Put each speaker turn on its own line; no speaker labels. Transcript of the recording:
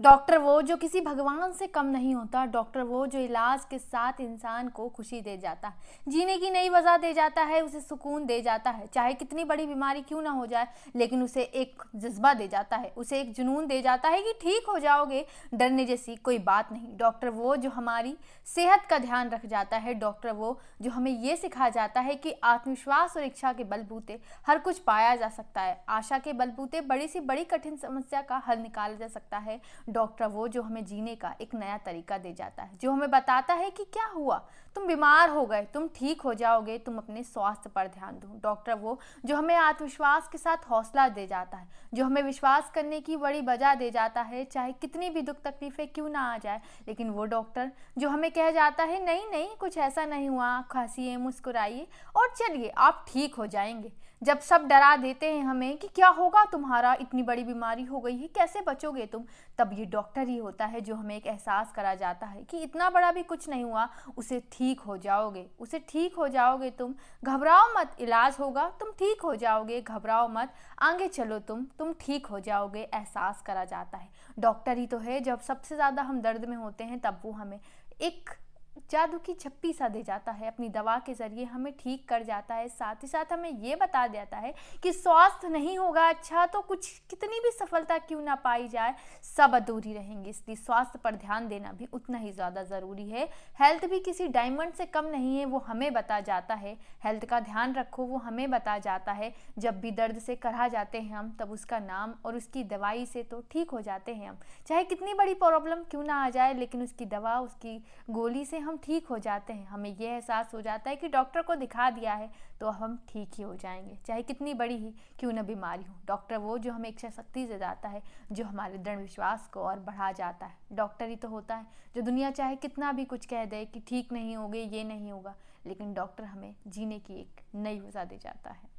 Doctor वो जो किसी भगवान से कम नहीं होता, डॉक्टर वो जो इलाज के साथ इंसान को खुशी दे जाता है। जीने की नई वजह दे जाता है, उसे सुकून दे जाता है। चाहे कितनी बड़ी बीमारी क्यों ना हो जाए, लेकिन उसे एक जज्बा दे जाता है। उसे एक जुनून दे जाता है कि ठीक हो जाओगे, डरने जैसी कोई बात नहीं। डॉक्टर वो जो हमारी सेहत का ध्यान रख जाता है, डॉक्टर वो जो हमें ये सिखा जाता है कि आत्मविश्वास और इच्छा के बलबूते हर कुछ पाया जा सकता है। आशा के बलबूते बड़ी सी बड़ी कठिन समस्या का हल निकाला जा सकता है। डॉक्टर वो जो हमें जीने का एक नया तरीका दे जाता है, जो हमें बताता है कि क्या हुआ? तुम बीमार हो गए, तुम ठीक हो जाओगे, तुम अपने स्वास्थ्य पर ध्यान दो। डॉक्टर वो जो हमें आत्मविश्वास के साथ हौसला दे जाता है, जो हमें विश्वास करने की बड़ी वजह दे जाता है, चाहे कितनी भी दुख तकलीफें क्यों ना आ जाए, लेकिन वो डॉक्टर जो हमें कह जाता है, नहीं नहीं, कुछ ऐसा नहीं हुआ खांसीए, मुस्कुराइए, और चलिए, आप ठीक हो जाएँगे। जब सब डरा देते हैं हमें कि क्या होगा, तुम्हारा इतनी बड़ी बीमारी हो गई है, कैसे बचोगे तुम? तब ये डॉक्टर ही होता है जो हमें एक एहसास करा जाता है कि इतना बड़ा भी कुछ नहीं हुआ, उसे ठीक हो जाओगे। उसे ठीक हो जाओगे तुम। घबराओ मत, इलाज होगा, तुम ठीक हो जाओगे। घबराओ मत, आगे चलो तुम तुम ठीक हो जाओगे, एहसास करा जाता है। डॉक्टर ही तो है, जब सबसे ज़्यादा हम दर्द में होते हैं, तब वो हमें एक जादू की छप्पी सा दे जाता है, अपनी दवा के ज़रिए हमें ठीक कर जाता है। साथ ही साथ हमें ये बता देता है कि स्वास्थ्य नहीं होगा अच्छा तो कुछ कितनी भी सफलता क्यों ना पाई जाए, सब अधूरी रहेंगी। इसलिए स्वास्थ्य पर ध्यान देना भी उतना ही ज़्यादा ज़रूरी है। हेल्थ भी किसी डायमंड से कम नहीं है, वो हमें बता जाता है। हेल्थ का ध्यान रखो, वो हमें बता जाता है। जब भी दर्द से करा जाते हैं हम, तब उसका नाम और उसकी दवाई से तो ठीक हो जाते हैं हम। चाहे कितनी बड़ी प्रॉब्लम क्यों ना आ जाए, लेकिन उसकी दवा, उसकी गोली से हम ठीक हो जाते हैं। हमें यह एहसास हो जाता है कि डॉक्टर को दिखा दिया है तो हम ठीक ही हो जाएँगे। चाहे कितनी बड़ी ही क्यों ना बीमारी हो। डॉक्टर वो जो हमें इच्छा शक्ति से जाता है, जो हमारे दृढ़ विश्वास को और बढ़ा जाता है। डॉक्टर ही तो होता है, जो दुनिया चाहे कितना भी कुछ कह दे कि ठीक नहीं होगे, ये नहीं होगा। लेकिन डॉक्टर हमें जीने की एक नई वजह दे जाता है।